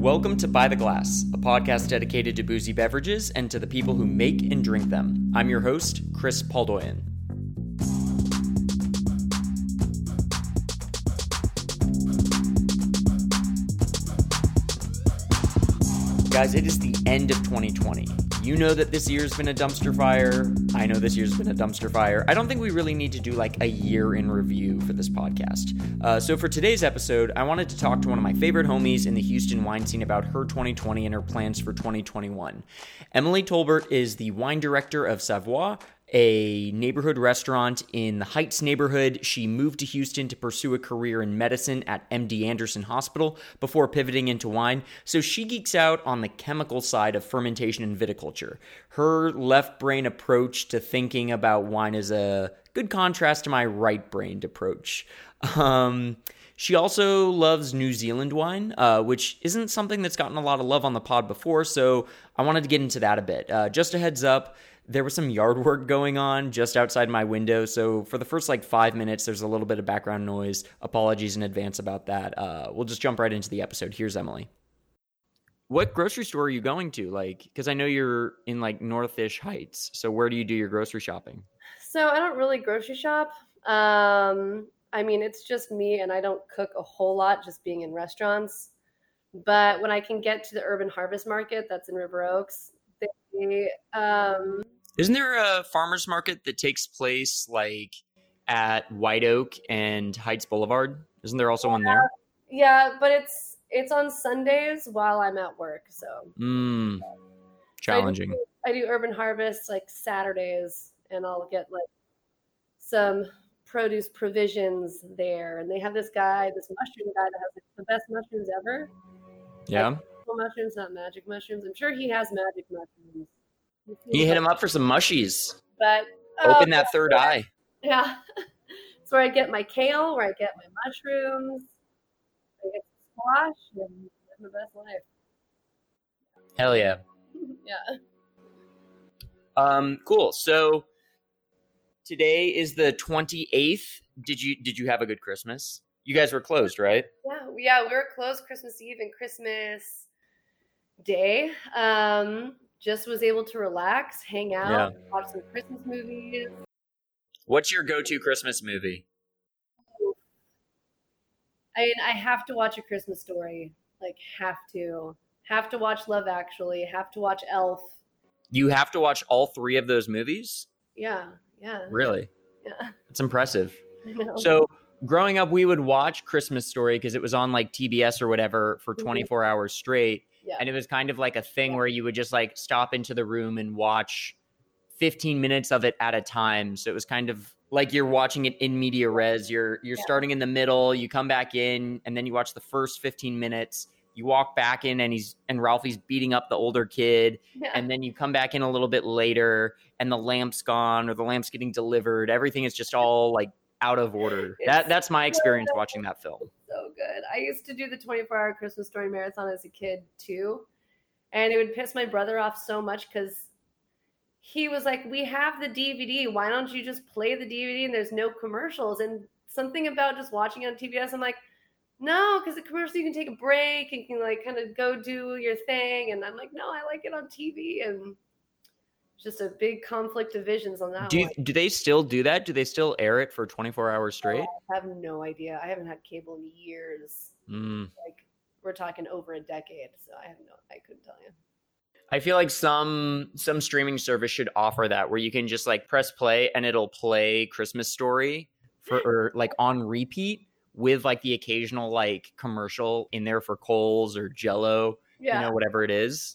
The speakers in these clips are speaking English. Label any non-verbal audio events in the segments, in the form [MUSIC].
Welcome to By the Glass, a podcast dedicated to boozy beverages and to the people who make and drink them. I'm your host, Chris Poldoian. Guys, it is the end of 2020. You know that this year's been a dumpster fire. I know this year's been a dumpster fire. I don't think we really need to do like a year in review for this podcast. Uh, so, for today's episode, I wanted to talk to one of my favorite homies in the Houston wine scene about her 2020 and her plans for 2021. Emily Tolbert is the wine director of Savoir, a neighborhood restaurant in the Heights neighborhood. She moved to Houston to pursue a career in medicine at MD Anderson Hospital before pivoting into wine. So she geeks out on the chemical side of fermentation and viticulture. Her left brain approach to thinking about wine is a good contrast to my right brained approach. Um, she also loves New Zealand wine, uh, which isn't something that's gotten a lot of love on the pod before, so I wanted to get into that a bit. Uh, just a heads up, there was some yard [LAUGHS] work going on just outside my window. So for the first like five minutes, there's a little bit of background noise. Apologies in advance about that. Uh, we'll just jump right into the episode. Here's Emily. What grocery store are you going to? Like, because I know you're in like Northish Heights. So where do you do your grocery shopping? So I don't really grocery shop. Um, I mean, it's just me, and I don't cook a whole lot, just being in restaurants. But when I can get to the Urban Harvest Market, that's in River Oaks, they um, isn't there a farmers market that takes place like at White Oak and Heights Boulevard? Isn't there also one there? Yeah, but it's it's on Sundays while I'm at work, so mm, challenging. I, do, I do Urban Harvest like Saturdays, and I'll get like some produce provisions there, and they have this guy, this mushroom guy that has the best mushrooms ever. Yeah. Like, mushrooms, not magic mushrooms. I'm sure he has magic mushrooms. You hit him up for some mushies. But open oh, that third eye. Yeah. [LAUGHS] It's where I get my kale, where I get my mushrooms, I get squash, and live the best life. Hell yeah. [LAUGHS] yeah. Um, cool. So today is the 28th. Did you did you have a good Christmas? You guys were closed, right? Yeah, yeah, we were closed Christmas Eve and Christmas Day. Um, just was able to relax, hang out, yeah. watch some Christmas movies. What's your go-to Christmas movie? I mean, I have to watch a Christmas story. Like, have to. Have to watch Love Actually. Have to watch Elf. You have to watch all three of those movies? Yeah, yeah. Really? Yeah. It's impressive. [LAUGHS] So, growing up, we would watch Christmas Story because it was on like TBS or whatever for mm-hmm. 24 mm-hmm. hours straight. Yeah. And it was kind of like a thing where you would just like stop into the room and watch 15 minutes of it at a time. So it was kind of like you're watching it in media res. You're you're yeah. starting in the middle, you come back in, and then you watch the first 15 minutes. You walk back in and he's and Ralphie's beating up the older kid, yeah. and then you come back in a little bit later and the lamp's gone or the lamp's getting delivered. Everything is just all like out of order. It's that that's my experience so watching that film. So good. I used to do the 24 hour Christmas story marathon as a kid too. And it would piss my brother off so much because he was like, We have the DVD. Why don't you just play the DVD and there's no commercials? And something about just watching on TBS, I'm like, no, because the commercial you can take a break and can like kind of go do your thing. And I'm like, no, I like it on TV. And just a big conflict of visions on that. Do one. do they still do that? Do they still air it for 24 hours straight? I have no idea. I haven't had cable in years. Mm. Like we're talking over a decade, so I have no. I couldn't tell you. I feel like some some streaming service should offer that where you can just like press play and it'll play Christmas Story for or like on repeat with like the occasional like commercial in there for Kohl's or Jello, yeah. you know whatever it is.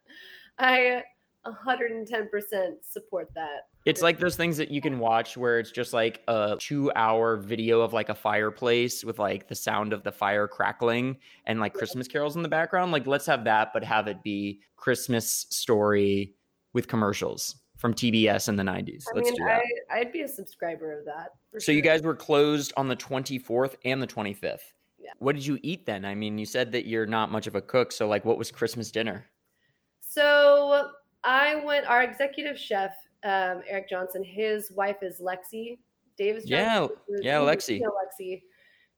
[LAUGHS] I 110% support that. It's like those things that you can watch where it's just like a two hour video of like a fireplace with like the sound of the fire crackling and like Christmas carols in the background. Like, let's have that, but have it be Christmas story with commercials from TBS in the 90s. I let's mean, do that. I, would be a subscriber of that. So, sure. you guys were closed on the 24th and the 25th. Yeah. What did you eat then? I mean, you said that you're not much of a cook. So, like, what was Christmas dinner? So, I went. Our executive chef, um, Eric Johnson, his wife is Lexi Davis. Johnson, yeah, yeah, Lexi. Lexi.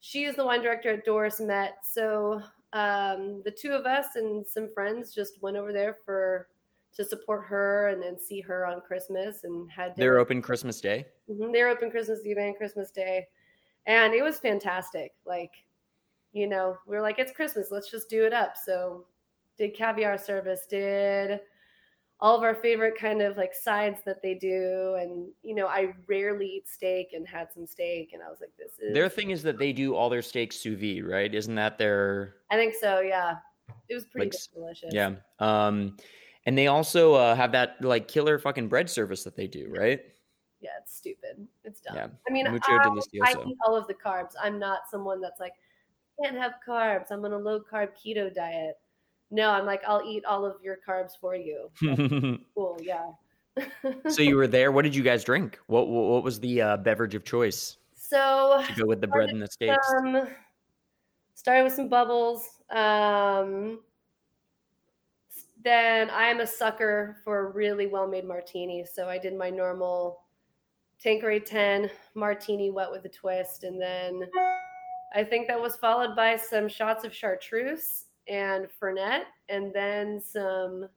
She is the wine director at Doris Met. So um, the two of us and some friends just went over there for to support her and then see her on Christmas and had dinner. They're open Christmas Day. Mhm, They're open Christmas Eve and Christmas Day, and it was fantastic. Like, you know, we were like, it's Christmas, let's just do it up. So, did caviar service, did all of our favorite kind of like sides that they do, and you know, I rarely eat steak and had some steak, and I was like, this is. Their thing is that they do all their steaks sous vide, right? Isn't that their I think so. Yeah, it was pretty Like delicious. yeah? Um, and they also uh, have that like killer fucking bread service that they do, right? yeah, it's stupid. It's dumb. Yeah, I mean, I, I eat all of the carbs. I'm not someone that's like, can't have carbs. I'm on a low carb keto diet. No, I'm like, I'll eat all of your carbs for you. [LAUGHS] Cool, yeah. [LAUGHS] so you were there. What did you guys drink? What what, what was the uh, beverage of choice so to go with the bread and the steaks? um, started with some bubbles. Um, then I am a sucker for a really well made martini. So I did my normal Tanqueray 10 martini wet with a twist. And then I think that was followed by some shots of chartreuse and Fernet, and then some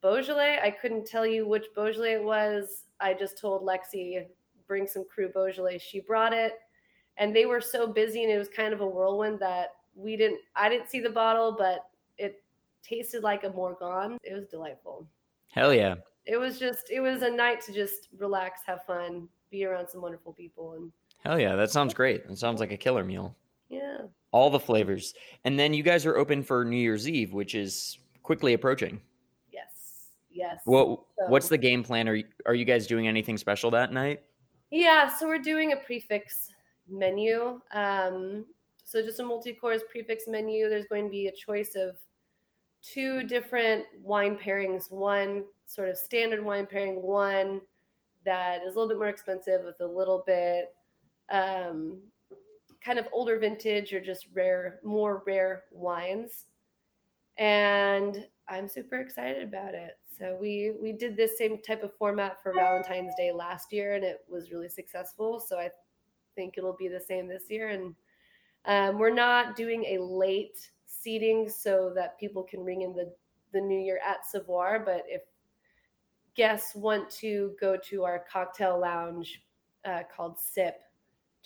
Beaujolais. I couldn't tell you which Beaujolais it was. I just told Lexi, bring some Cru Beaujolais. She brought it, and they were so busy, and it was kind of a whirlwind that we didn't. I didn't see the bottle, but it tasted like a Morgon. It was delightful. Hell yeah! It was just. It was a night to just relax, have fun, be around some wonderful people, and Hell yeah! That sounds great. It sounds like a killer meal. Yeah. All the flavors, and then you guys are open for New Year's Eve, which is quickly approaching. Yes. Yes. What what's the game plan? Are you, are you guys doing anything special that night? Yeah, so we're doing a prix fixe menu. Um, so just a multi-course prix fixe menu. There's going to be a choice of two different wine pairings. One sort of standard wine pairing, one that is a little bit more expensive with a little bit um, kind of older vintage or just rare, more rare wines. And I'm super excited about it. So we we did this same type of format for Valentine's Day last year, and it was really successful. So I think it'll be the same this year. And um, we're not doing a late seating so that people can ring in the the new year at Savoir. But if guests want to go to our cocktail lounge uh, called Sip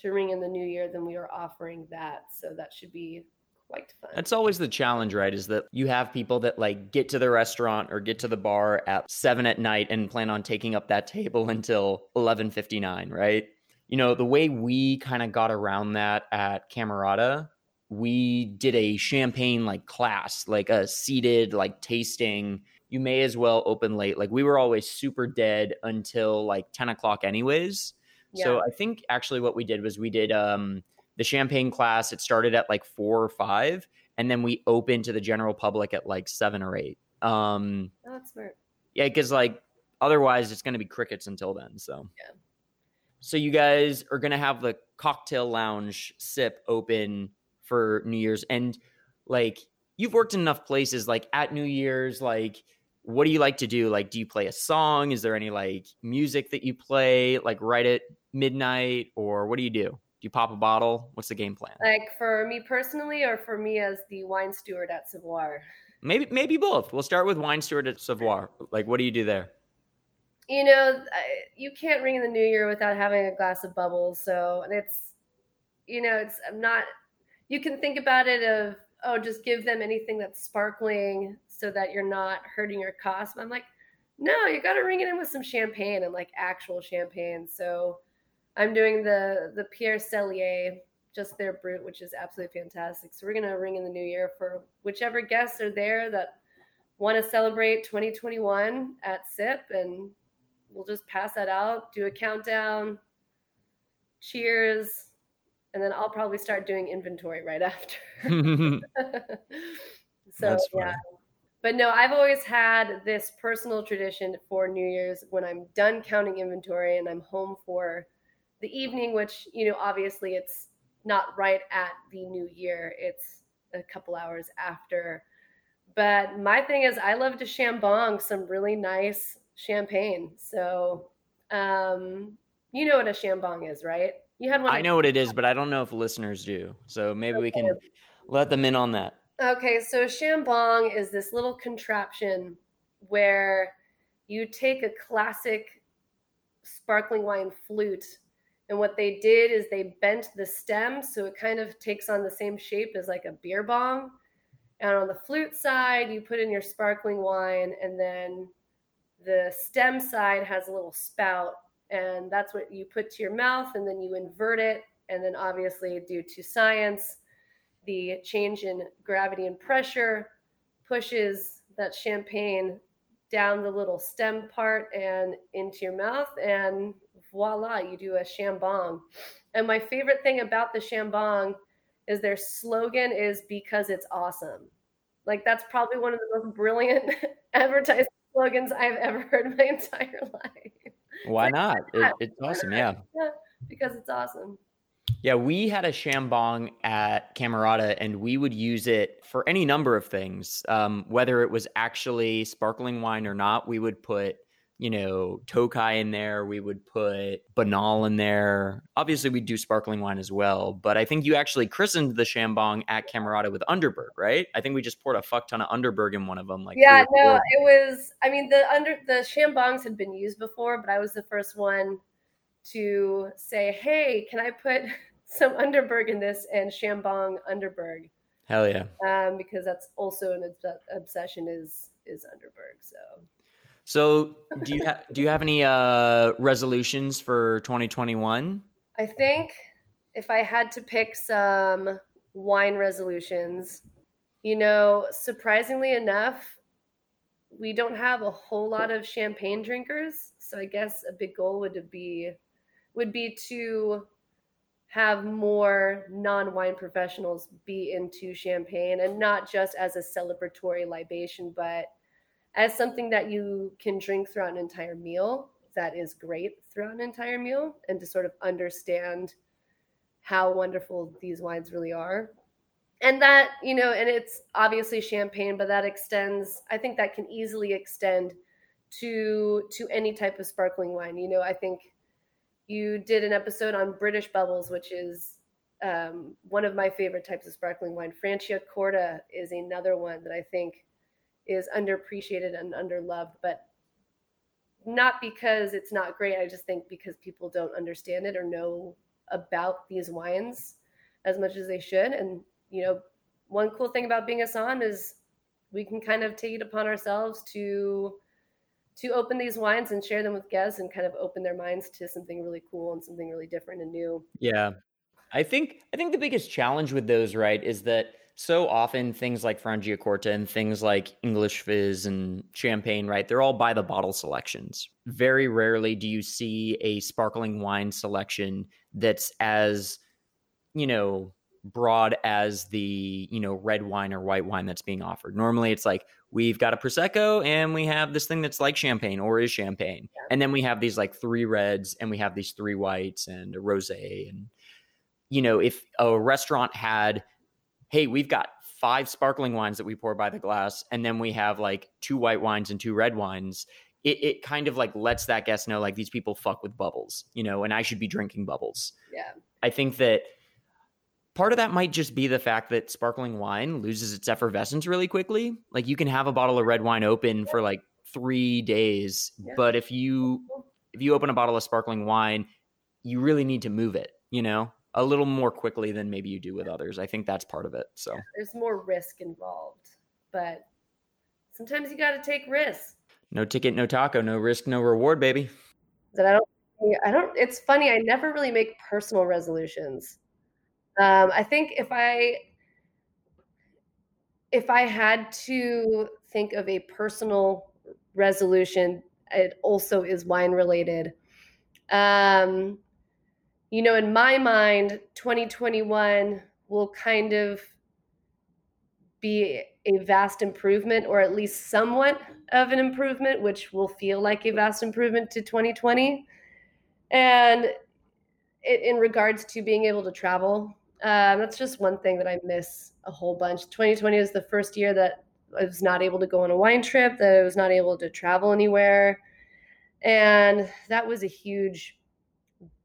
to ring in the new year, then we are offering that. So that should be quite fun. That's always the challenge, right? Is that you have people that like get to the restaurant or get to the bar at seven at night and plan on taking up that [LAUGHS] table until eleven fifty nine, right? You know, the way we kind of got around that at Camerata, we did a champagne like class, like a seated like tasting. You may as well open late. Like we were always super dead until like ten o'clock, anyways. So I think actually what we did was we did um the champagne class. It started at like four or five, and then we opened to the general public at like seven or eight. Um, Oh, that's smart. yeah, because like otherwise it's going to be crickets until then. So Yeah. So you guys are going to have the cocktail lounge sip open for New Year's, and like you've worked in enough places, like at New Year's, like. What do you like to do? Like, do you play a song? Is there any like music that you play like right at midnight, or what do you do? Do you pop a bottle? What's the game plan? Like for me personally, or for me as the wine steward at Savoir. Maybe maybe both. We'll start with wine steward at Savoir. Like, what do you do there? You know, you can't ring in the new year without having a glass of bubbles. So, and it's, you know, it's I'm not. You can think about it of oh, just give them anything that's sparkling so that you're not hurting your cost. But I'm like, no, you got to ring it in with some champagne and like actual champagne. So, I'm doing the the Pierre Cellier, just their brut, which is absolutely fantastic. So we're gonna ring in the new year for whichever guests are there that want to celebrate 2021 at SIP, and we'll just pass that out, do a countdown, cheers, and then I'll probably start doing inventory right after. [LAUGHS] [LAUGHS] so That's yeah. But no, I've always had this personal tradition for New Year's when I'm done counting inventory and I'm home for the evening, which, you know, obviously it's not right at the new year, it's a couple hours after. But my thing is, I love to Chambong some really nice champagne. So, um, you know what a Chambong is, right? You had one. I know what it is, but I don't know if listeners do. So maybe we can Let them in on that. Okay, so Chambong is this little contraption where you take a classic sparkling wine flute and what they did is they bent the stem so it kind of takes on the same shape as like a beer bong. And on the flute side, you put in your sparkling wine, and then the stem side has a little spout, and that's what you put to your mouth, and then you invert it. And then, obviously, due to science, the change in gravity and pressure pushes that champagne down the little stem part and into your mouth, and voila, you do a Chambong. And my favorite thing about the Chambong is their slogan is because it's awesome. Like that's probably one of the most brilliant [LAUGHS] advertising slogans I've ever heard in my [LAUGHS] entire life. Why not? It, it's awesome. Yeah. Yeah, because it's awesome. Yeah, we had a Chambong at Camerata and we would use it for any number of things. Um, whether it was actually sparkling wine or not, we would put you know, Tokai in there. We would put Bonal in there. Obviously, we do sparkling wine as well. But I think you actually christened the Chambong at Camerata with Underberg, right? I think we just poured a fuck ton of Underberg in one of them. Like yeah, no, it was. I mean, the under the Chambongs had been used before, but I was the first one to say, "Hey, can I put [LAUGHS] some Underberg in this?" And Chambong Underberg. Hell yeah! Um, because that's also an obsession is is Underberg. So so, do you have do you have any uh, resolutions for 2021? I think if I had to pick some wine resolutions, you know, surprisingly enough, we don't have a whole lot of champagne drinkers. So I guess a big goal would be would be to have more non-wine professionals be into champagne and not just as a celebratory libation, but as something that you can drink throughout an entire meal that is great throughout an entire meal and to sort of understand how wonderful these wines really are. And that you know and it's obviously champagne but that extends i think that can easily extend to to any type of sparkling wine. You know i think you did an episode on british bubbles which is um, one of my favorite types of sparkling wine franciacorta is another one that i think is underappreciated and underloved, but not because it's not great. I just think because people don't understand it or know about these wines as much as they should. And, you know, one cool thing about being a Somm is we can kind of take it upon ourselves to to open these wines and share them with guests and kind of open their minds to something really cool and something really different and new. Yeah. I think I think the biggest challenge with those, right, is that so often things like Franciacorta and things like English Fizz and Champagne, right? They're all by the bottle selections. Very rarely do you see a sparkling wine selection that's as, you know, broad as the, you know, red wine or white wine that's being offered. Normally it's like we've got a prosecco and we have this thing that's like champagne or is champagne. Yeah. And then we have these like three reds and we have these three whites and a rosé and you know, if a restaurant had hey, we've got five sparkling wines that we pour by the glass, and then we have like two white wines and two red wines. It, it kind of like lets that guest know like these people fuck with bubbles, you know, and I should be drinking bubbles. Yeah. I think that part of that might just be the fact that sparkling wine loses its effervescence really quickly. Like you can have a bottle of red wine open for like three days, yeah. but if you if you open a bottle of sparkling wine, you really need to move it, you know? a little more quickly than maybe you do with others. I think that's part of it. So there's more risk involved, but sometimes you got to take risks. No ticket, no taco, no risk, no reward, baby. That I don't. I don't. It's funny. I never really make personal resolutions. Um, I think if I if I had to think of a personal resolution, it also is wine related. Um, you know, in my mind, 2021 will kind of be a vast improvement, or at least somewhat of an improvement, which will feel like a vast improvement to 2020. And it, in regards to being able to travel, um, that's just one thing that I miss a whole bunch. 2020 is the first year that I was not able to go on a wine trip, that I was not able to travel anywhere. And that was a huge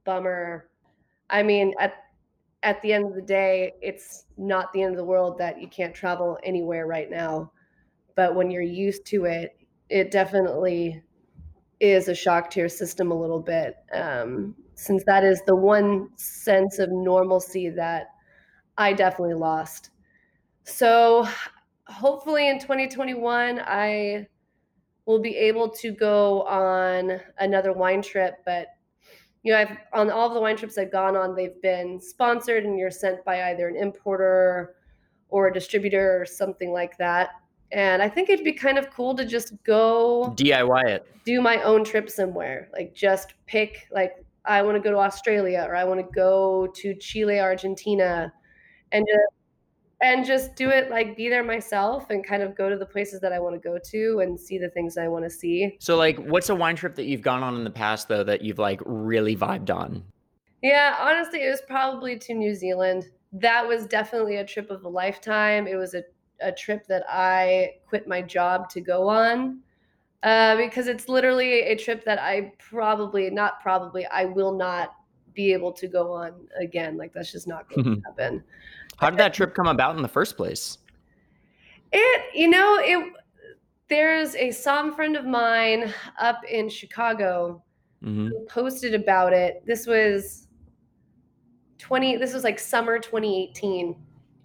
bummer I mean, at at the end of the day, it's not the end of the world that you can't travel anywhere right now. But when you're used to it, it definitely is a shock to your system a little bit, um, since that is the one sense of normalcy that I definitely lost. So hopefully in 2021, I will be able to go on another wine trip, but you know, I've on all of the wine trips I've gone on, they've been sponsored and you're sent by either an importer or a distributor or something like that. And I think it'd be kind of cool to just go DIY it. Do my own trip somewhere. Like just pick like I want to go to Australia or I want to go to Chile, Argentina and just and just do it like be there myself and kind of go to the places that I want to go to and see the things I want to see. So like what's a wine trip that you've gone on in the past though that you've like really vibed on? Yeah, honestly, it was probably to New Zealand. That was definitely a trip of a lifetime. It was a, a trip that I quit my job to go on. Uh, because it's literally a trip that I probably, not probably, I will not be able to go on again. Like that's just not going to [LAUGHS] happen. How did that trip come about in the first place? It, you know, it. There's a somm friend of mine up in Chicago mm-hmm. who posted about it. This was 20. This was like summer 2018,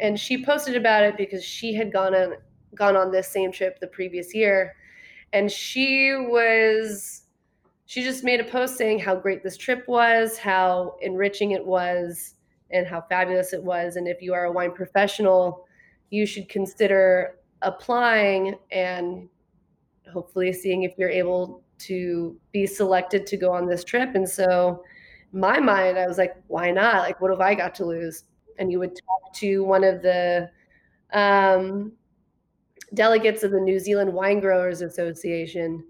and she posted about it because she had gone on gone on this same trip the previous year, and she was she just made a post saying how great this trip was, how enriching it was, and how fabulous it was. And if you are a wine professional, you should consider applying and hopefully seeing if you're able to be selected to go on this trip. And so, my mind, I was like, why not? Like, what have I got to lose? And you would talk to one of the um, delegates of the New Zealand Wine Growers Association.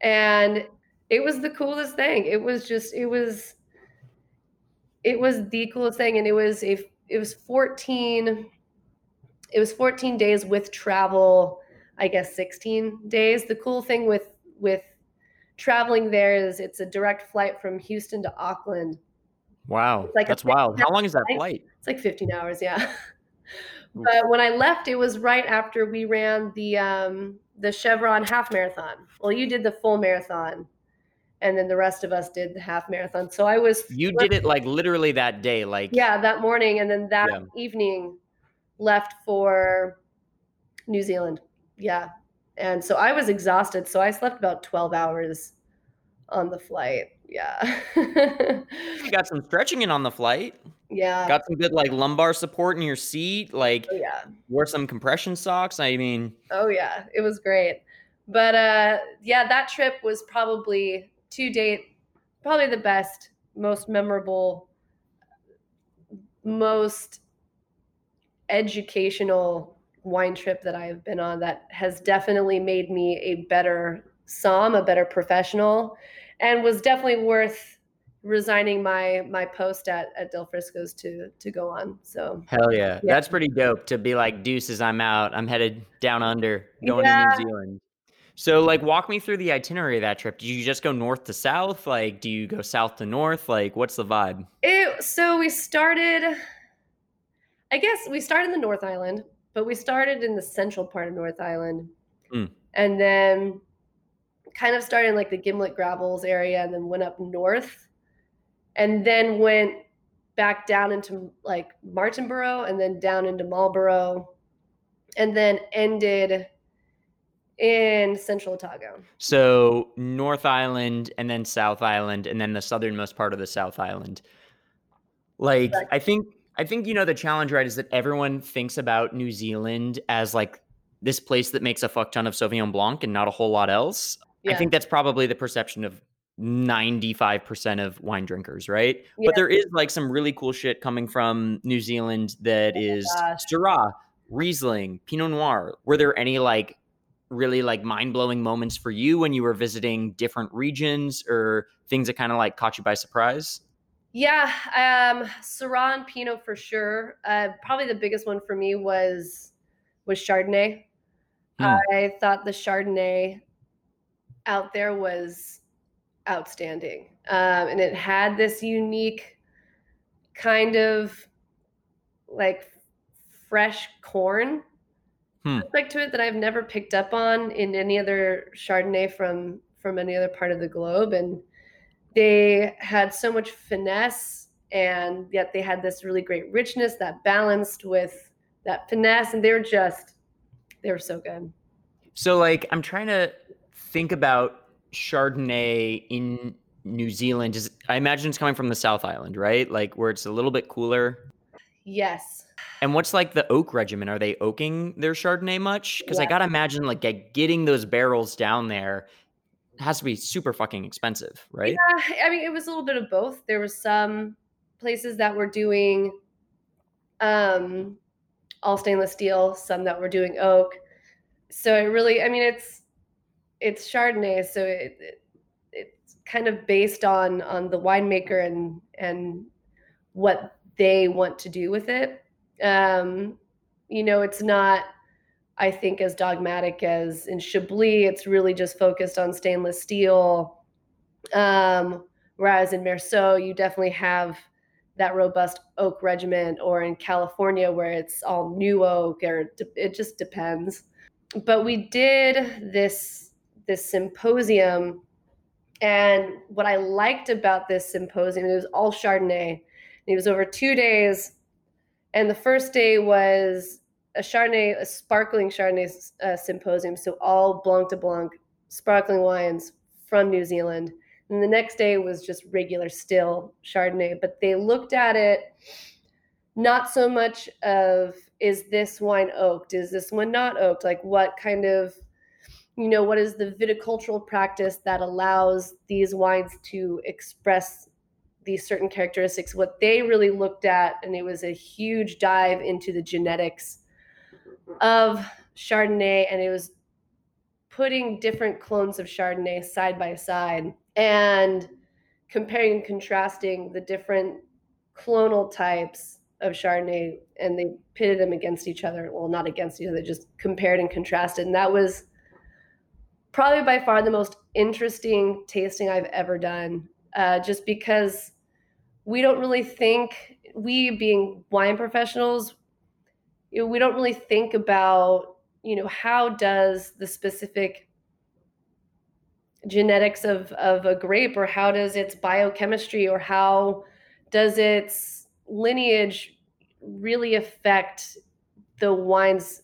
And it was the coolest thing. It was just, it was it was the coolest thing. And it was a it was 14 it was 14 days with travel i guess 16 days. The cool thing with with traveling there is it's a direct flight from houston to auckland. Wow like that's wild. How long is that flight. it's like 15 hours yeah [LAUGHS] but when i left it was right after we ran the um the chevron half marathon well you did the full marathon and then the rest of us did the half marathon. So I was You did it like literally that day, like Yeah, that morning and then that yeah. evening left for New Zealand. Yeah. And so I was exhausted, so I slept about 12 hours on the flight. Yeah. you got some stretching in on the flight. Yeah. Got some good like lumbar support in your seat, like oh, yeah. Wore some compression socks. I mean, oh yeah, it was great. But uh yeah, that trip was probably to date, probably the best, most memorable, most educational wine trip that I've been on that has definitely made me a better som, a better professional, and was definitely worth resigning my my post at at Del Frisco's to to go on. So hell yeah. yeah. that's pretty dope to be like deuces. I'm out. I'm headed down under, going yeah. to New Zealand. So, like, walk me through the itinerary of that trip. Do you just go north to south? Like, do you go south to north? Like, what's the vibe? It, so we started. I guess we started in the North Island, but we started in the central part of North Island, mm. and then kind of started in like the Gimblett Gravels area, and then went up north, and then went back down into like Martinborough, and then down into Marlborough, and then ended in Central Otago. So North Island and then South Island and then the southernmost part of the South Island. Like exactly. I think I think you know the challenge right is that everyone thinks about New Zealand as like this place that makes a fuck ton of Sauvignon Blanc and not a whole lot else. Yeah. I think that's probably the perception of 95% of wine drinkers, right? Yeah. But there is like some really cool shit coming from New Zealand that oh is Syrah, Riesling, Pinot Noir. Were there any like really like mind blowing moments for you when you were visiting different regions or things that kind of like caught you by surprise? Yeah, um, Syrah and Pinot for sure. Uh, probably the biggest one for me was was Chardonnay. Hmm. I thought the Chardonnay out there was outstanding, um, and it had this unique kind of like fresh corn Hmm. aspect to it that I've never picked up on in any other Chardonnay from from any other part of the globe. And they had so much finesse, and yet they had this really great richness that balanced with that finesse, and they were just they were so good. So, like, I'm trying to think about Chardonnay in New Zealand. Is I imagine it's coming from the South Island, right? Like where it's a little bit cooler. Yes. And what's like the oak regimen? Are they oaking their Chardonnay much? Because I gotta imagine like getting those barrels down there has to be super fucking expensive, right? Yeah, I mean, it was a little bit of both. There was some places that were doing um, all stainless steel, some that were doing oak. So it really, I mean, it's it's Chardonnay, so it, it it's kind of based on on the winemaker and and what they want to do with it. Um, you know, it's not. I think as dogmatic as in Chablis, it's really just focused on stainless steel. Um, whereas in Meursault, you definitely have that robust oak regiment, or in California, where it's all new oak, or it just depends. But we did this this symposium, and what I liked about this symposium, it was all Chardonnay. It was over two days, and the first day was a Chardonnay, a sparkling Chardonnay uh, symposium. So all Blanc de Blanc, sparkling wines from New Zealand. And the next day was just regular still Chardonnay. But they looked at it not so much of is this wine oaked? Is this one not oaked? Like what kind of, you know, what is the viticultural practice that allows these wines to express these certain characteristics? What they really looked at, and it was a huge dive into the genetics of Chardonnay, and it was putting different clones of Chardonnay side by side and comparing and contrasting the different clonal types of Chardonnay, and they pitted them against each other. Well, not against each other, just compared and contrasted. And that was probably by far the most interesting tasting I've ever done, uh, just because we don't really think, we being wine professionals, you know, we don't really think about you know how does the specific genetics of of a grape or how does its biochemistry or how does its lineage really affect the wine's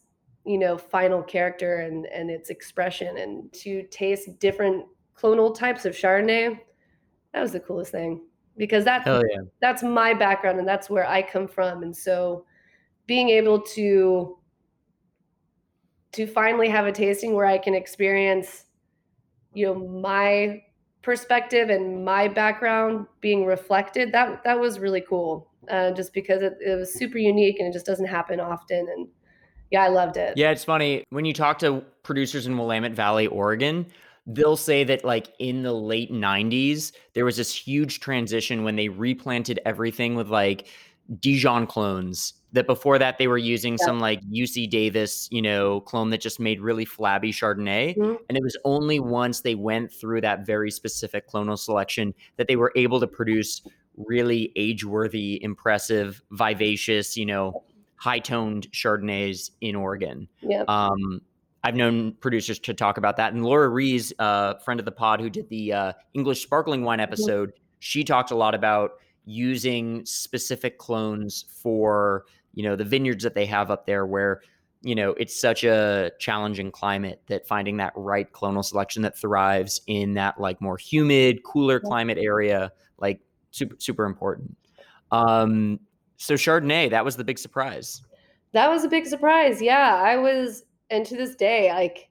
you know final character and and its expression and to taste different clonal types of chardonnay that was the coolest thing because that's yeah. that's my background and that's where I come from. And so being able to to finally have a tasting where I can experience, you know, my perspective and my background being reflected, that that was really cool. Uh, just because it, it was super unique and it just doesn't happen often. And yeah, I loved it. Yeah, it's funny when you talk to producers in Willamette Valley, Oregon, they'll say that like in the late 90s, there was this huge transition when they replanted everything with like Dijon clones. That before that they were using Yeah. some like UC Davis, you know, clone that just made really flabby Chardonnay. Mhm. And it was only once they went through that very specific clonal selection that they were able to produce really age-worthy, impressive, vivacious, you know, high-toned Chardonnays in Oregon. Yep. Um, I've known producers to talk about that, and Laura Rhys, uh, friend of the pod, who did the uh, English sparkling wine episode, she talked a lot about using specific clones for you know the vineyards that they have up there, where you know it's such a challenging climate that finding that right clonal selection that thrives in that like more humid, cooler Yeah. climate area, like super super important. Um, so Chardonnay, that was the big surprise. That was a big surprise. Yeah, I was, and to this day, like,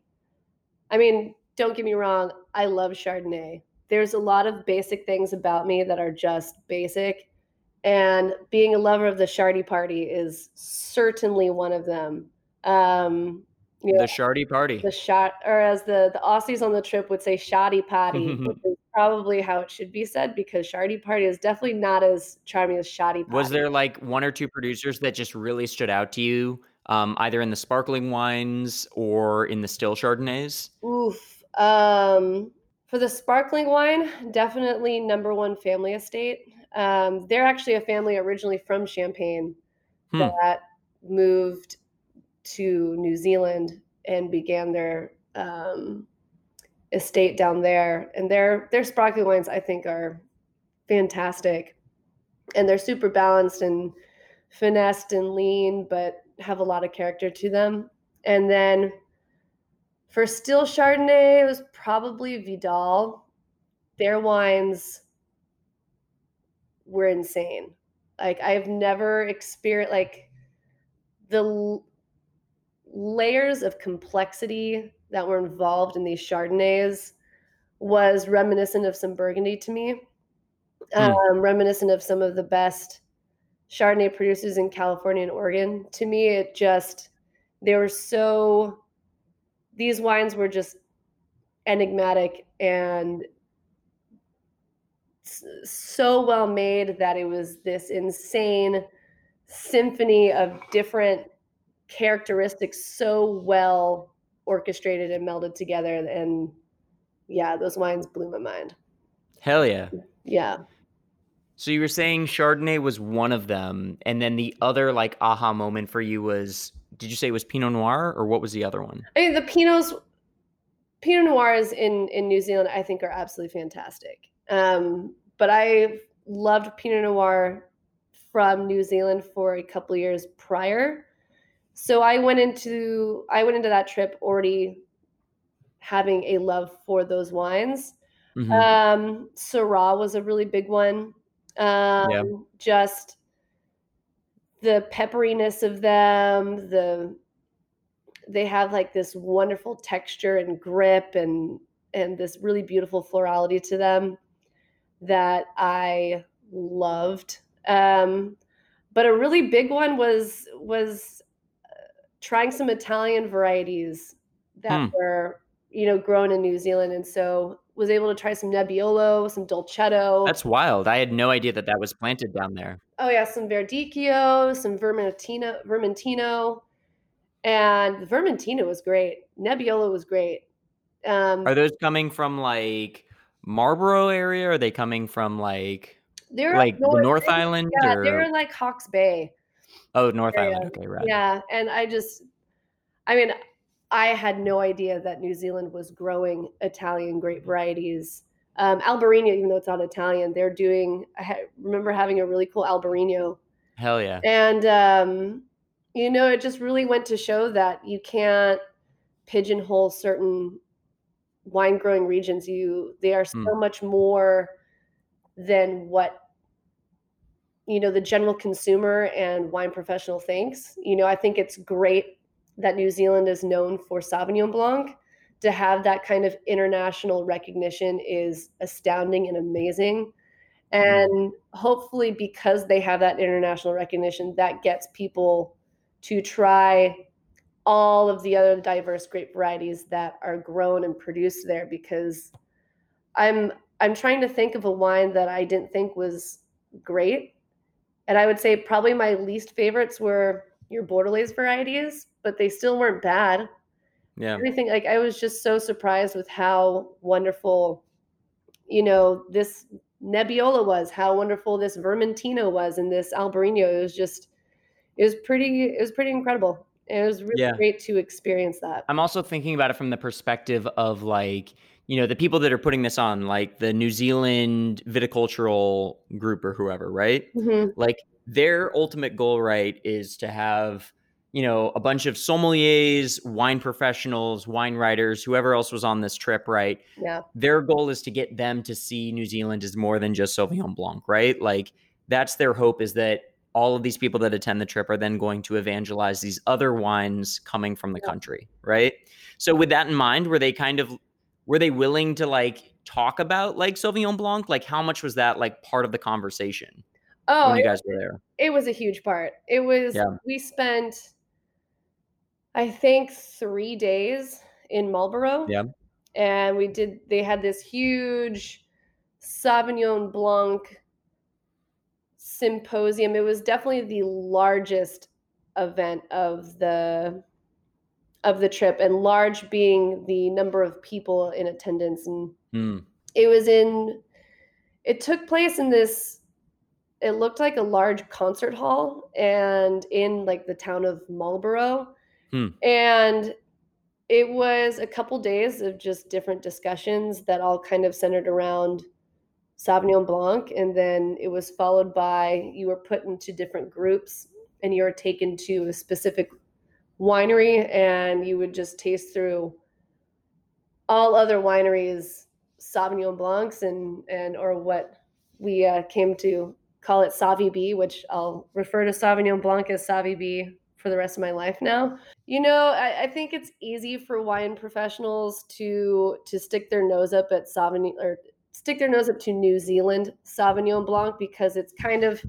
I mean, don't get me wrong, I love Chardonnay. There's a lot of basic things about me that are just basic, and being a lover of the Shardy Party is certainly one of them. Um, you know, The Shardy party. the shot, or as the the Aussies on the trip would say, "Shoddy Patty," [LAUGHS] which is probably how it should be said because Shardy Party is definitely not as charming as Shoddy Patty. Was there like one or two producers that just really stood out to you, um, either in the sparkling wines or in the still Chardonnays? Oof. Um, for the sparkling wine, definitely number one family estate. Um, they're actually a family originally from Champagne. Hmm. that moved to New Zealand and began their um, estate down there. And their their sparkling wines, I think, are fantastic, and they're super balanced and finessed and lean, but have a lot of character to them. And then for still Chardonnay, it was probably Vidal. Their wines were insane. Like I've never experienced like the l- layers of complexity that were involved in these Chardonnays was reminiscent of some Burgundy to me. Hmm. Um, reminiscent of some of the best Chardonnay producers in California and Oregon. To me, it just they were so these wines were just enigmatic and so well made that it was this insane symphony of different characteristics so well orchestrated and melded together and yeah those wines blew my mind Hell yeah. yeah So you were saying Chardonnay was one of them, and then the other like aha moment for you was did you say it was Pinot Noir or what was the other one? I mean, the Pinots, Pinot Noirs in in New Zealand, I think are absolutely fantastic. Um, but I loved Pinot Noir from New Zealand for a couple of years prior. So I went into I went into that trip already having a love for those wines. Mhm. Um, Syrah was a really big one. Um, Just the pepperiness of them, the they have like this wonderful texture and grip and and this really beautiful florality to them that I loved. Um, but a really big one was was trying some Italian varieties that Hmm. were you know grown in New Zealand, and so was able to try some Nebbiolo, some Dolcetto. That's wild. I had no idea that that was planted down there. Oh yeah, some Verdicchio, some Vermentino, Vermentino, and the Vermentino was great. Nebbiolo was great. Um, Are those coming from like Marlborough area? Or are they coming from like they're like the North Island Yeah, or they're like Hawke's Bay. Oh North area. Island? Okay, right. Yeah, and I just, I mean, I had no idea that New Zealand was growing Italian grape varieties. Um, Albarino, even though it's not Italian, they're doing. I ha- remember having a really cool Albarino Hell yeah. And um, you know, it just really went to show that you can't pigeonhole certain wine growing regions. You they are so Mm. much more than what you know the general consumer and wine professional thinks. You know, I think it's great that New Zealand is known for Sauvignon Blanc. To have that kind of international recognition is astounding and amazing. Mm-hmm. And hopefully, because they have that international recognition, that gets people to try all of the other diverse grape varieties that are grown and produced there. Because I'm I'm trying to think of a wine that I didn't think was great, and I would say probably my least favorites were your Bordelaise varieties, but they still weren't bad Yeah. everything like i was just so surprised with how wonderful you know this nebbiolo was how wonderful this vermentino was and this albarino it was just it was pretty it was pretty incredible it was really Yeah. great to experience that I'm also thinking about it from the perspective of like, you know, the people that are putting this on, like the New Zealand viticultural group or whoever, right? Mhm. Like their ultimate goal, right, is to have, you know, a bunch of sommeliers, wine professionals, wine writers, whoever else was on this trip, right? yeah Their goal is to get them to see New Zealand as more than just Sauvignon Blanc, right? Like that's their hope is that all of these people that attend the trip are then going to evangelize these other wines coming from the Yeah. country, right? So with that in mind, were they kind of were they willing to like talk about like Sauvignon Blanc? Like how much was that like part of the conversation oh when you guys were there? it was a huge part it was Yeah. we spent i think three days in marlborough Yeah. and we did they had this huge sauvignon blanc symposium it was definitely the largest event of the of the trip and large being the number of people in attendance and Hmm. it was in it took place in this it looked like a large concert hall and in like the town of Marlborough. Hmm. And it was a couple days of just different discussions that all kind of centered around Sauvignon Blanc. And then it was followed by you were put into different groups and you were taken to a specific winery and you would just taste through all other wineries Sauvignon Blancs and and or what we uh, came to call it Savi B, which I'll refer to Sauvignon Blanc as Savi B for the rest of my life now. You know, I, I, think it's easy for wine professionals to to stick their nose up at Sauvignon or stick their nose up to New Zealand Sauvignon Blanc because it's kind of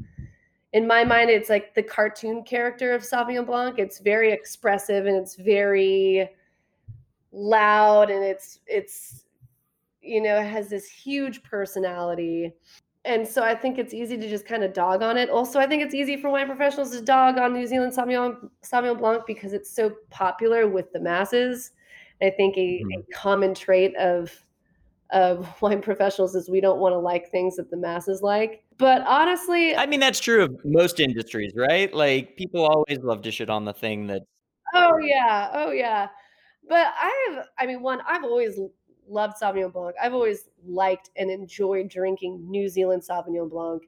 in my mind it's like the cartoon character of Sauvignon Blanc. It's very expressive and it's very loud and it's it's you know it has this huge personality and so I think it's easy to just kind of dog on it. Also, I think it's easy for wine professionals to dog on New Zealand Sauvignon, Sauvignon Blanc because it's so popular with the masses. I think a, mm-hmm. a common trait of of [LAUGHS] wine professionals is we don't want to like things that the masses like. But honestly, I mean that's true of most industries, right? Like people always love to shit on the thing that. Oh yeah, oh yeah. But I have, I mean, one, I've always loved Sauvignon Blanc. I've always liked and enjoyed drinking New Zealand Sauvignon Blanc.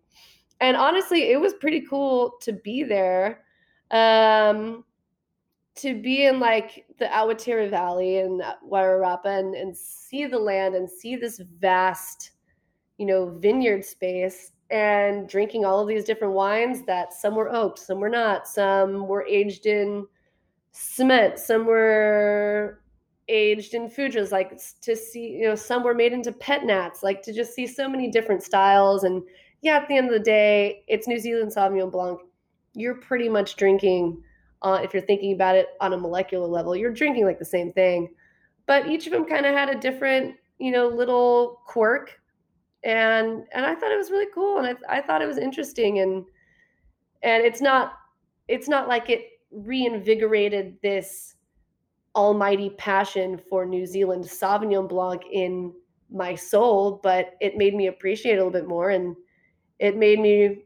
And honestly, it was pretty cool to be there. Um, to be in like the Awatere Valley and Wairarapa and, and see the land and see this vast, you know, vineyard space and drinking all of these different wines that some were oaked, some were not, some were aged in cement, some were aged in Foudres, like to see, you know, some were made into pet nats, like to just see so many different styles. And yeah, at the end of the day, it's New Zealand Sauvignon Blanc. You're pretty much drinking, uh, if you're thinking about it on a molecular level, you're drinking like the same thing. But each of them kind of had a different, you know, little quirk. And and I thought it was really cool, and I, I thought it was interesting, and and it's not it's not like it reinvigorated this almighty passion for New Zealand Sauvignon Blanc in my soul, but it made me appreciate it a little bit more. And it made me,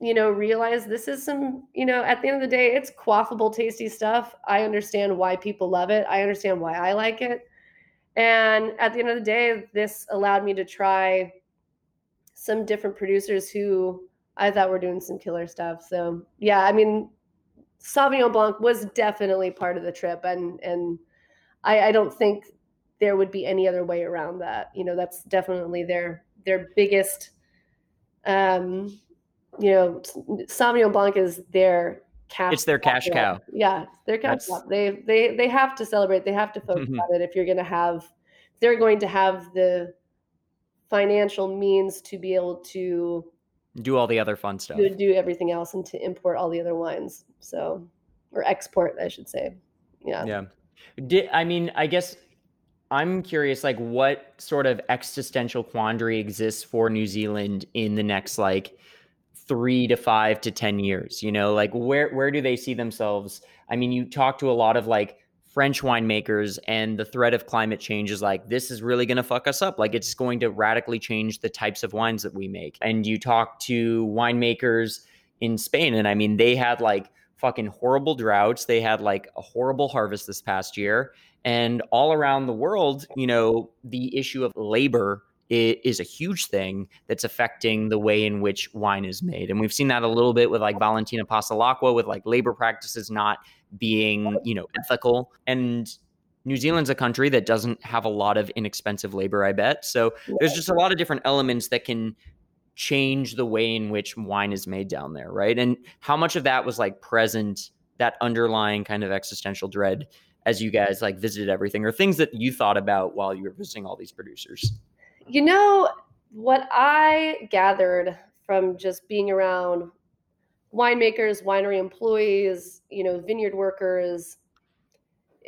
you know, realize this is some, you know, at the end of the day, it's quaffable, tasty stuff. I understand why people love it. I understand why I like it. And at the end of the day, this allowed me to try some different producers who I thought were doing some killer stuff. So, yeah, I mean, Sauvignon Blanc was definitely part of the trip, and and I, I don't think there would be any other way around that. You know, that's definitely their their biggest. Um, you know, Sauvignon Blanc is their cash. It's their cash cow. Yeah, their cash cow. They they they have to celebrate. They have to focus mm-hmm. on it if you're going to have. They're going to have the financial means to be able to do all the other fun stuff. To do everything else and to import all the other wines. So, or export, I should say. Yeah. Yeah. Did, I mean, I guess I'm curious, like, what sort of existential quandary exists for New Zealand in the next, like, three to five to 10 years? You know, like, where, where do they see themselves? I mean, you talk to a lot of, like, French winemakers and the threat of climate change is like, this is really going to fuck us up. Like, it's going to radically change the types of wines that we make. And you talk to winemakers in Spain, and I mean, they had like fucking horrible droughts. They had like a horrible harvest this past year. And all around the world, you know, the issue of labor is a huge thing that's affecting the way in which wine is made. And we've seen that a little bit with like Valentina Passalacqua with like labor practices not being, you know, ethical. And New Zealand's a country that doesn't have a lot of inexpensive labor, I bet. So there's just a lot of different elements that can change the way in which wine is made down there, right? And how much of that was like present, that underlying kind of existential dread as you guys like visited everything or things that you thought about while you were visiting all these producers? You know, what I gathered from just being around winemakers, winery employees, you know, vineyard workers,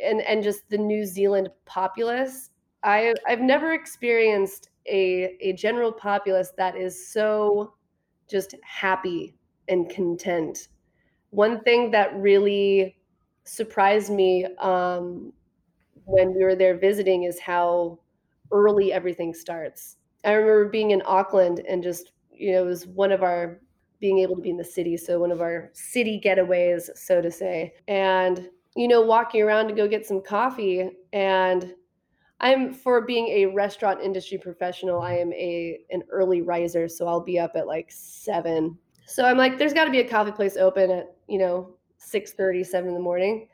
and and just the New Zealand populace. I I've never experienced a a general populace that is so just happy and content. One thing that really surprised me um, when we were there visiting is how early everything starts. I remember being in Auckland and just, you know, it was one of our being able to be in the city. So one of our city getaways, so to say. And, you know, walking around to go get some coffee and I'm for being a restaurant industry professional, I am a an early riser, so I'll be up at like 7. So I'm like there's got to be a coffee place open at, you know, 6:30, 7 in the morning.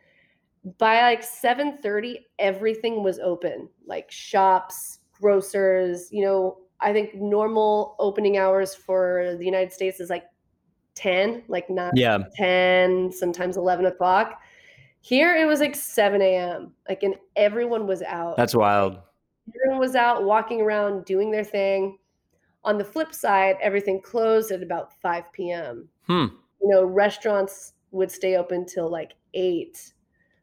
By like 7:30, everything was open. Like shops, grocers, you know, I think normal opening hours for the United States is like 10, like 9, Yeah. 10, sometimes 11 o'clock. Here it was like 7 a.m. Like, and everyone was out. That's wild. everyone was out walking around doing their thing. On the flip side, everything closed at about 5 p.m. Hmm. You know, restaurants would stay open till like 8.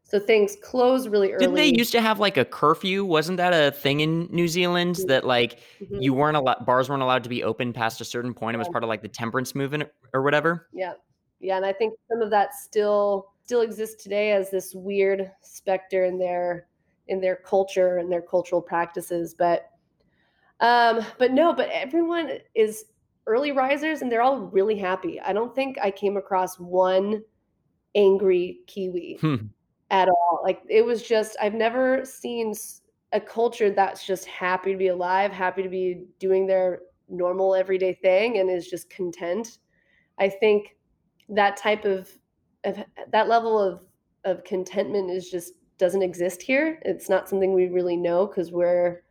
So things close really early. Didn't they used to have like a curfew? Wasn't that a thing in New Zealand that like Mhm. you weren't allowed bars weren't allowed to be open past a certain point? It was part of like the temperance movement or whatever. Yeah. Yeah, and I think some of that still still exists today as this weird specter in their in their culture and their cultural practices. But um, but no, but everyone is early risers and they're all really happy. I don't think I came across one angry Kiwi Hmm. At all. Like it was just I've never seen a culture that's just happy to be alive, happy to be doing their normal everyday thing and is just content. I think that type of, of that level of of contentment is just doesn't exist here. It's not something we really know because we're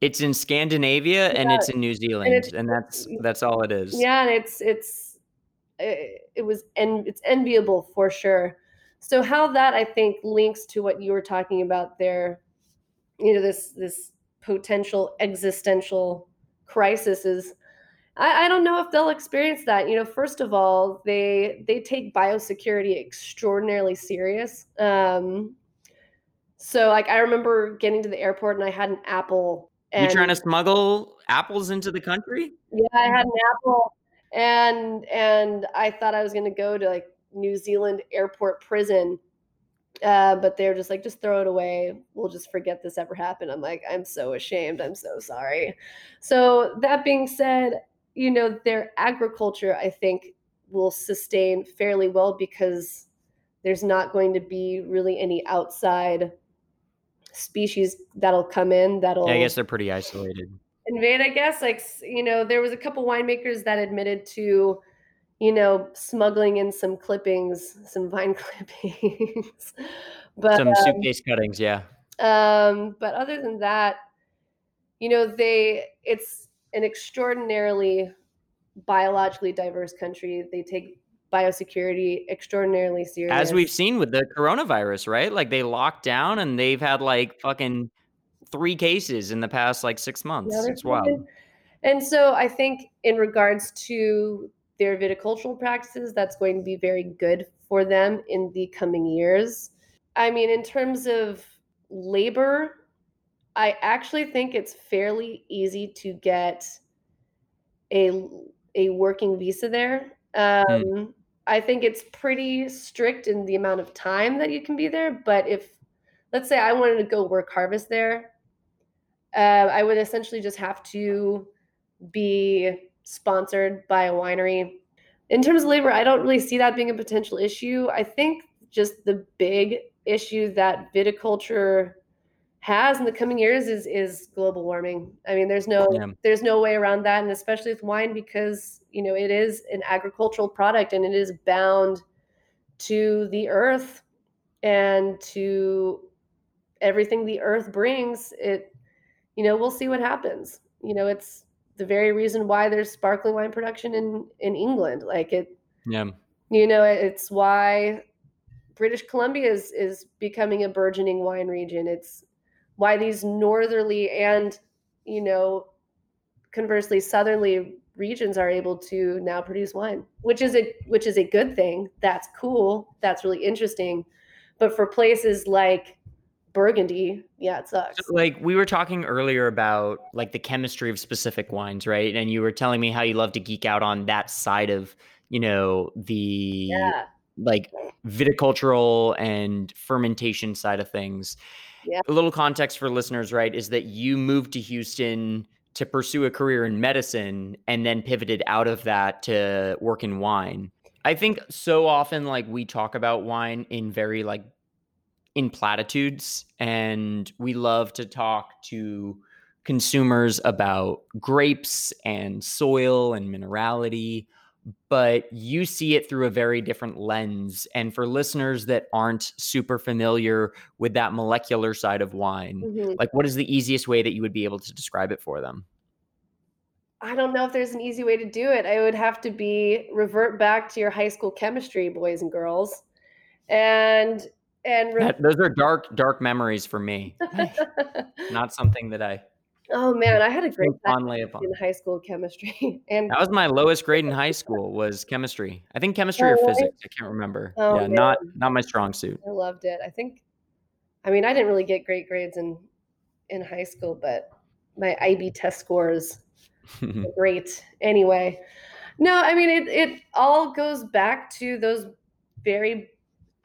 It's in Scandinavia and it's in New Zealand, it's- and that's that's all it is. yeah, and it's it's it, it was and it's enviable for sure. So how that I think links to what you were talking about there, you know, this this potential existential crisis is I, I don't know if they'll experience that. You know, first of all, they they take biosecurity extraordinarily serious. Um, so like I remember getting to the airport and I had an apple. You trying to smuggle apples into the country? yeah, I had an apple, and and I thought I was gonna go to like New Zealand airport prison, uh, but they're just like, just throw it away. We'll just forget this ever happened. I'm like, I'm so ashamed. I'm so sorry. So that being said, you know, their agriculture, I think, will sustain fairly well because there's not going to be really any outside species that'll come in that'll Yeah, I guess they're pretty isolated. invade i guess like you know there was a couple winemakers that admitted to you know smuggling in some clippings some vine [LAUGHS] clippings but Some uh, suitcase cuttings, yeah. um but other than that you know they it's an extraordinarily biologically diverse country they take biosecurity extraordinarily serious As we've seen with the coronavirus, right? Like they locked down and they've had like fucking three cases in the past like six months. Yeah, it's wild. And so I think in regards to their viticultural practices, that's going to be very good for them in the coming years. I mean, in terms of labor, I actually think it's fairly easy to get a a working visa there. Um, I think it's pretty strict in the amount of time that you can be there. But if, let's say, I wanted to go work harvest there, uh, I would essentially just have to be sponsored by a winery. In terms of labor, I don't really see that being a potential issue. I think just the big issue that viticulture has in the coming years is is global warming. I mean, there's no Yeah. there's no way around that, and especially with wine because you know it is an agricultural product and it is bound to the earth and to everything the earth brings. It you know we'll see what happens. You know, it's the very reason why there's sparkling wine production in in England. Like it Yeah. you know it's why british columbia is is becoming a burgeoning wine region it's why these northerly and you know conversely southerly regions are able to now produce wine which is a which is a good thing that's cool that's really interesting but for places like burgundy yeah it sucks So, like we were talking earlier about like the chemistry of specific wines, right? And you were telling me how you love to geek out on that side of, you know, the yeah like viticultural and fermentation side of things. Yeah. A little context for listeners, right, is that you moved to Houston to pursue a career in medicine and then pivoted out of that to work in wine. I think so often like we talk about wine in very like in platitudes and we love to talk to consumers about grapes and soil and minerality but you see it through a very different lens. And for listeners that aren't super familiar with that molecular side of wine, mm-hmm. like what is the easiest way that you would be able to describe it for them? I don't know if there's an easy way to do it. I would have to be revert back to your high school chemistry, boys and girls. And and re- that, those are dark dark memories for me. [LAUGHS] Not something that I Oh man, I had a great time in high school chemistry, [LAUGHS] and that was my lowest grade in high school was chemistry. I think oh, chemistry oh, or physics. I can't remember. Oh, yeah, man. not not my strong suit. I loved it. I think, I mean, I didn't really get great grades in in high school, but my IB test scores [LAUGHS] were great anyway. No, I mean it. It all goes back to those very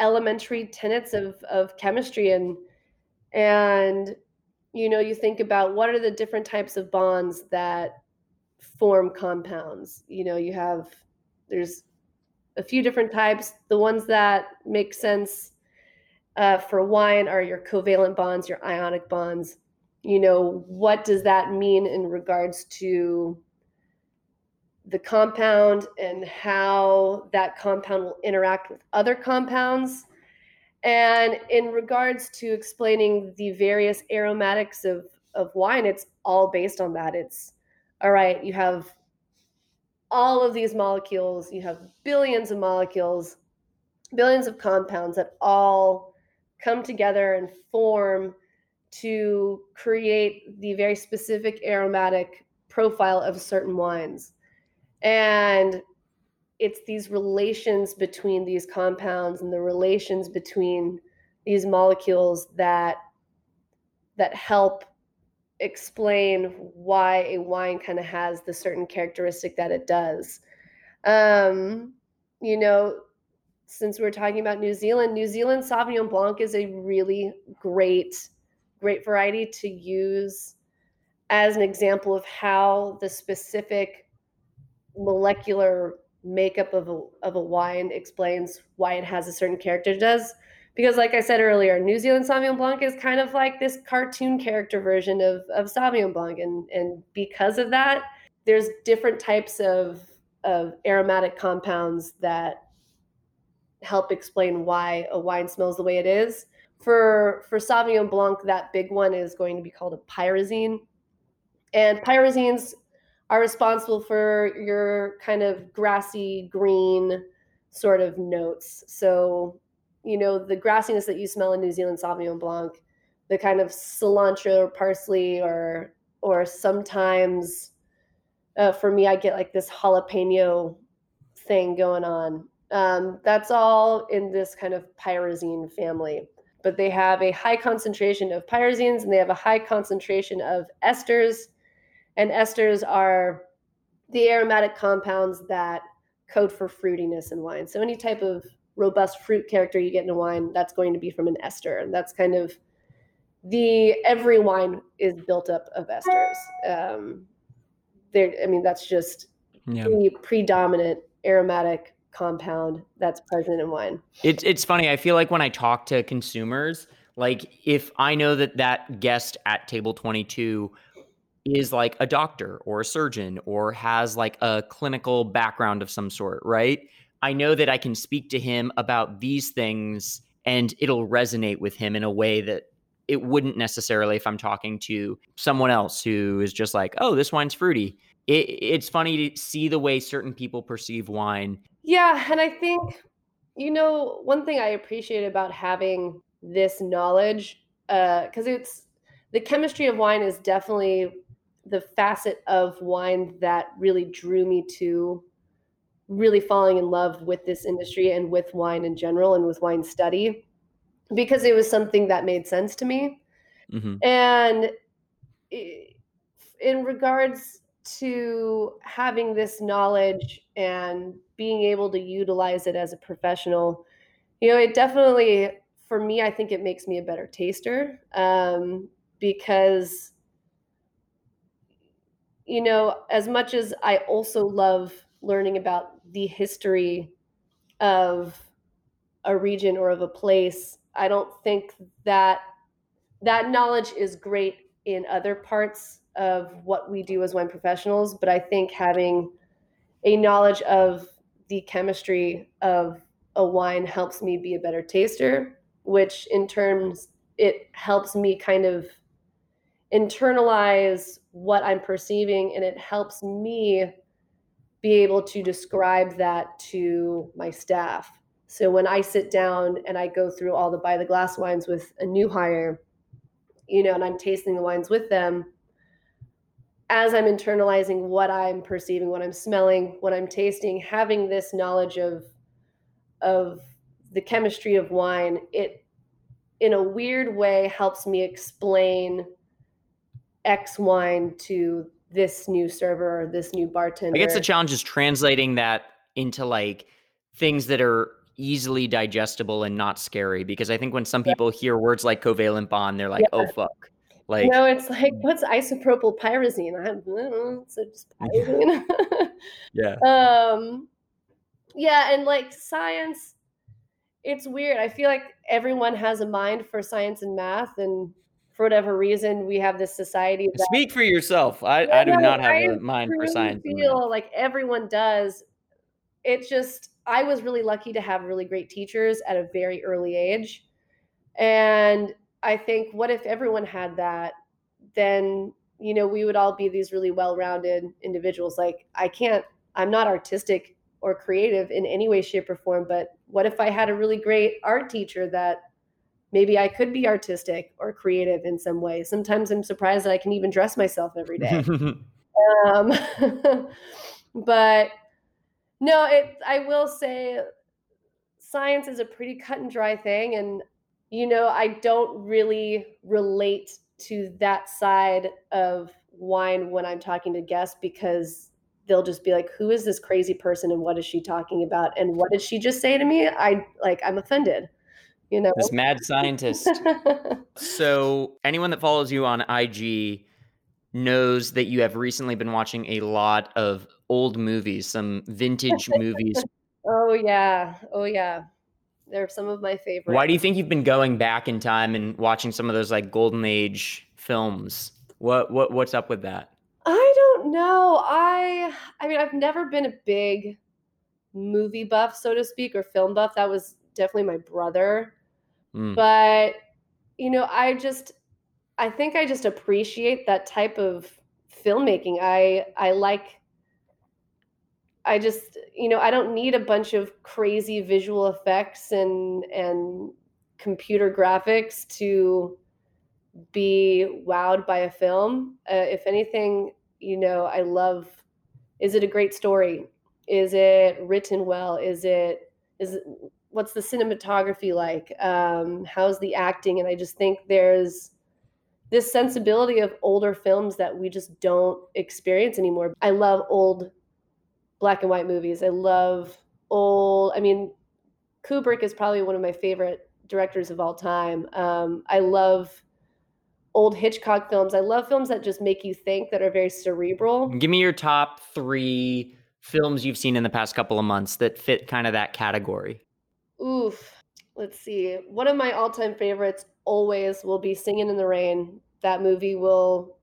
elementary tenets of of chemistry and and you know, you think about what are the different types of bonds that form compounds. You know, you have, there's a few different types. The ones that make sense uh, for wine are your covalent bonds, your ionic bonds. You know, what does that mean in regards to the compound and how that compound will interact with other compounds? And in regards to explaining the various aromatics of, of wine, it's all based on that. It's all right, you have all of these molecules, you have billions of molecules, billions of compounds that all come together and form to create the very specific aromatic profile of certain wines. And it's these relations between these compounds and the relations between these molecules that that help explain why a wine kind of has the certain characteristic that it does. Um, you know, since we're talking about New Zealand, New Zealand Sauvignon Blanc is a really great, great variety to use as an example of how the specific molecular makeup of a, of a wine explains why it has a certain character it does. Because like i said earlier new zealand sauvignon blanc is kind of like this cartoon character version of, of sauvignon blanc. And, and because of that there's different types of, of aromatic compounds that help explain why a wine smells the way it is. For for sauvignon blanc that big one is going to be called a pyrazine. And pyrazines are responsible for your kind of grassy green sort of notes. So, you know, the grassiness that you smell in New Zealand Sauvignon Blanc, the kind of cilantro or parsley or or sometimes uh, for me I get like this jalapeno thing going on. Um, that's all in this kind of pyrazine family. But they have a high concentration of pyrazines and they have a high concentration of esters and esters are the aromatic compounds that code for fruitiness in wine. So any type of robust fruit character you get in a wine, that's going to be from an ester. And that's kind of the every wine is built up of esters. Um, there, I mean, that's just yeah. the predominant aromatic compound that's present in wine. It's it's funny. I feel like when I talk to consumers, like if I know that that guest at table twenty two is like a doctor or a surgeon or has like a clinical background of some sort, right? I know that I can speak to him about these things and it'll resonate with him in a way that it wouldn't necessarily if I'm talking to someone else who is just like, oh, this wine's fruity. It, it's funny to see the way certain people perceive wine. Yeah. And I think, you know, one thing I appreciate about having this knowledge, because uh, it's the chemistry of wine is definitely the facet of wine that really drew me to really falling in love with this industry and with wine in general and with wine study because it was something that made sense to me. Mm-hmm. And in regards to having this knowledge and being able to utilize it as a professional, you know, it definitely, for me, I think it makes me a better taster um, because you know, as much as I also love learning about the history of a region or of a place, I don't think that that knowledge is great in other parts of what we do as wine professionals, but I think having a knowledge of the chemistry of a wine helps me be a better taster, which in terms it helps me kind of internalize what I'm perceiving and it helps me be able to describe that to my staff. So when I sit down and I go through all the by the glass wines with a new hire, you know, and I'm tasting the wines with them, as I'm internalizing what I'm perceiving, what I'm smelling, what I'm tasting, having this knowledge of of the chemistry of wine, it in a weird way helps me explain X wine to this new server or this new bartender. I guess the challenge is translating that into like things that are easily digestible and not scary because I think when some people hear words like covalent bond, they're like, yeah. "Oh fuck." Like, no, it's like what's isopropyl pyrazine? I don't know. So just [LAUGHS] pyrazine. yeah. [LAUGHS] Um, yeah, and like science, it's weird. I feel like everyone has a mind for science and math, and for whatever reason, we have this society. That, Speak for yourself. I, I do not have I a mind for science. I feel like everyone does. It just, I was really lucky to have really great teachers at a very early age, and I think what if everyone had that? Then, you know, we would all be these really well rounded individuals. Like, I can't, I'm not artistic or creative in any way, shape, or form, but what if I had a really great art teacher that maybe I could be artistic or creative in some way? Sometimes I'm surprised that I can even dress myself every day. [LAUGHS] um, [LAUGHS] but no, it, I will say science is a pretty cut and dry thing. And you know, I don't really relate to that side of wine when I'm talking to guests because they'll just be like, "Who is this crazy person and what is she talking about and what did she just say to me?" I like I'm offended. You know, this mad scientist. [LAUGHS] so, anyone that follows you on IG knows that you have recently been watching a lot of old movies, some vintage movies. [LAUGHS] Oh yeah. Oh yeah. They're some of my favorites. Why do you think you've been going back in time and watching some of those like golden age films? What what what's up with that? I don't know. I I mean, I've never been a big movie buff, so to speak, or film buff. That was definitely my brother. Mm. But you know, I just I think I just appreciate that type of filmmaking. I I like I just, you know, I don't need a bunch of crazy visual effects and and computer graphics to be wowed by a film. Uh, if anything, you know, I love. Is it a great story? Is it written well? Is it is it, what's the cinematography like? Um, how's the acting? And I just think there's this sensibility of older films that we just don't experience anymore. I love old black and white movies. I love old. I mean, Kubrick is probably one of my favorite directors of all time. Um, I love old Hitchcock films. I love films that just make you think that are very cerebral. Give me your top three films you've seen in the past couple of months that fit kind of that category. Oof. Let's see. One of my all-time favorites always will be Singing in the Rain. That movie will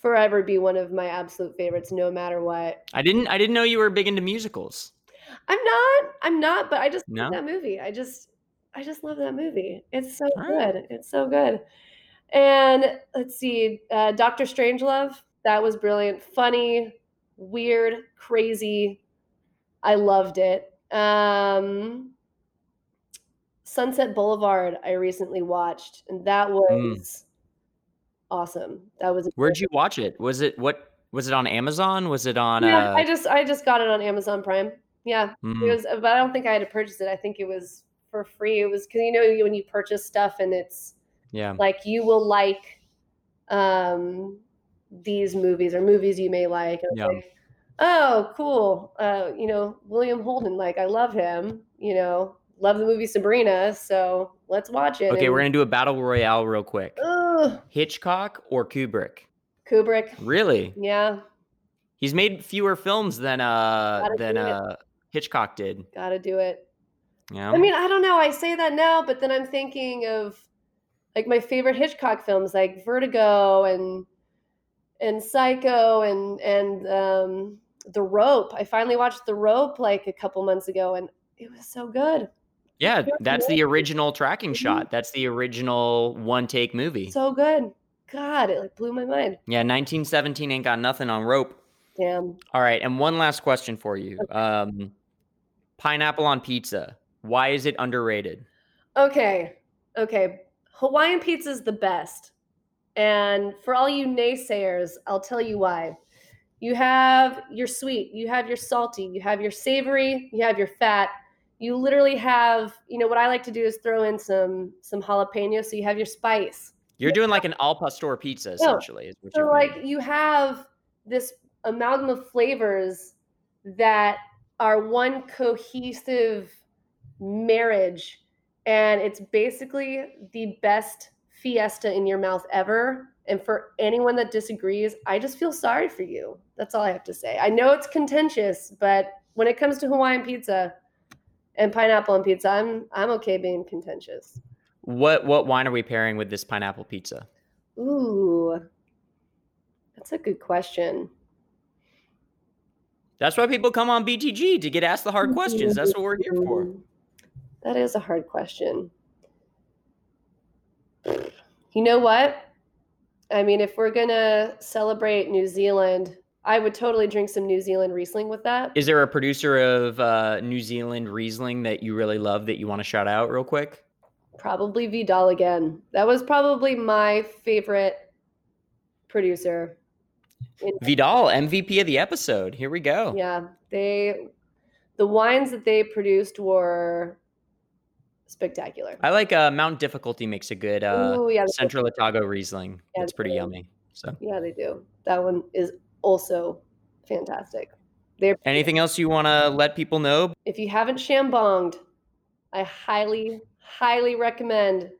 forever be one of my absolute favorites no matter what. I didn't I didn't know you were big into musicals. I'm not. I'm not, but I just no? love that movie. I just I just love that movie. It's so All good. Right. It's so good. And let's see, uh, Doctor Strangelove. That was brilliant. Funny, weird, crazy. I loved it. Um, Sunset Boulevard. I recently watched, and that mm. was. Mm awesome. That was. Where'd you watch it? Was it what? Was it on Amazon? Was it on? Yeah, uh... I just I just got it on Amazon Prime. Yeah, mm. it was, but I don't think I had to purchase it. I think it was for free. It was because you know when you purchase stuff and it's yeah like you will like um these movies or movies you may like. Yeah. Like, oh, cool. Uh, you know William Holden. Like I love him. You know, love the movie Sabrina. So let's watch it. Okay, and... we're gonna do a battle royale real quick. Ugh. Hitchcock or Kubrick? Kubrick. Really? Yeah, He's made fewer films than uh Gotta than uh Hitchcock did. gotta do it. Yeah. I mean, I don't know. I say that now, but then I'm thinking of like my favorite Hitchcock films, like Vertigo and and Psycho and and um, The Rope. I finally watched The Rope like a couple months ago, and it was so good, yeah, that's the original tracking Mhm. shot. That's the original one take movie. so good. God, it like blew my mind. yeah, 1917 ain't got nothing on rope. Damn. All right, and one last question for you. Um pineapple on pizza. Why is it underrated? Okay, okay. Hawaiian pizza is the best. And for all you naysayers, I'll tell you why. You have your sweet, you have your salty, you have your savory, you have your fat. You literally have, you know, what I like to do is throw in some some jalapeno so you have your spice. You're doing like an al pastor pizza essentially. Is what So you're like doing. you have this amalgam of flavors that are one cohesive marriage and it's basically the best fiesta in your mouth ever and for anyone that disagrees i just feel sorry for you that's all i have to say i know it's contentious but when it comes to hawaiian pizza and pineapple and pizza i'm i'm okay being contentious what what wine are we pairing with this pineapple pizza? ooh that's a good question That's why people come on BTG to get asked the hard questions. That's what we're here for. Mm, That is a hard question. You know what? I mean, if we're gonna celebrate New Zealand, I would totally drink some New Zealand Riesling with that. Is there a producer of uh, New Zealand Riesling that you really love that you want to shout out real quick? Probably Vidal again. That was probably my favorite producer. Vidal, MVP of the episode. Here we go. yeah, they the wines that they produced were spectacular. I like uh, Mount Difficulty makes a good uh, Ooh, yeah, Central Otago Riesling. Yeah, It's pretty yummy. So, yeah, they do. That one is also fantastic. They're anything else you want to let people know? if you haven't chambonged, I highly, highly recommend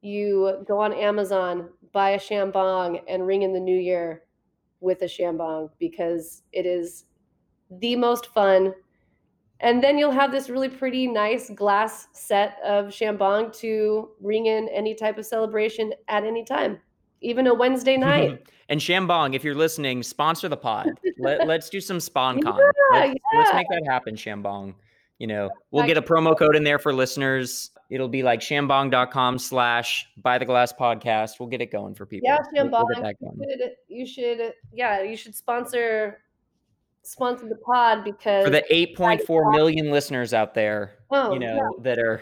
you go on Amazon, buy a Chambong, and ring in the new year with a Chambong because it is the most fun. And then you'll have this really pretty, nice glass set of Chambong to ring in any type of celebration at any time, even a Wednesday [LAUGHS] night. and Chambong, if you're listening, sponsor the pod. Let, [LAUGHS] let's do some sponcon. Yeah, let's, let's make that happen, Chambong. You know, we'll get a promo code in there for listeners. It'll be like chambong.com slash buy the glass podcast. We'll get it going for people. Yeah, We'll- we'll Chambong. You should, you should, yeah, you should sponsor sponsor the pod because For the 8.4 million listeners out there, oh, you know, that are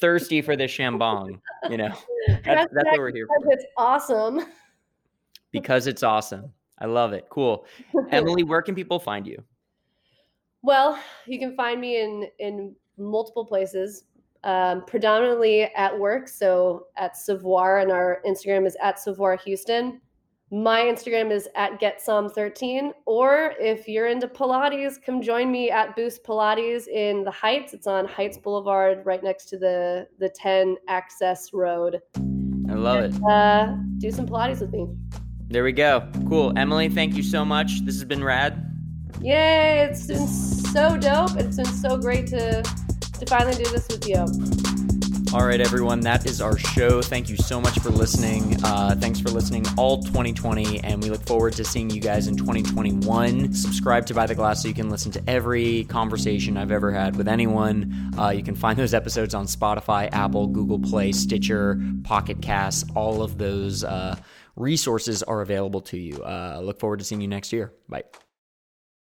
thirsty for this Chambong, you know, [LAUGHS] [LAUGHS] yeah, that's, that's what we're here because for it's awesome. because it's awesome. I love it. Cool. [LAUGHS] Emily, where can people find you? well, you can find me in in multiple places, um, predominantly at work. So at Savoir, and our Instagram is at Savoir Houston. My Instagram is at GetSom13. Or if you're into Pilates, come join me at Boost Pilates in the Heights. It's on Heights Boulevard, right next to the the 10 Access Road. I love it. Uh, do some Pilates with me. There we go. Cool. Emily, thank you so much. This has been rad. Yay! It's been so dope. It's been so great to to finally do this with you. All right, everyone, that is our show. Thank you so much for listening. Uh, thanks for listening all 2020, and we look forward to seeing you guys in 2021. Subscribe to By the Glass so you can listen to every conversation I've ever had with anyone. Uh, you can find those episodes on Spotify, Apple, Google Play, Stitcher, Pocket Casts. All of those uh, resources are available to you. Uh, look forward to seeing you next year. Bye.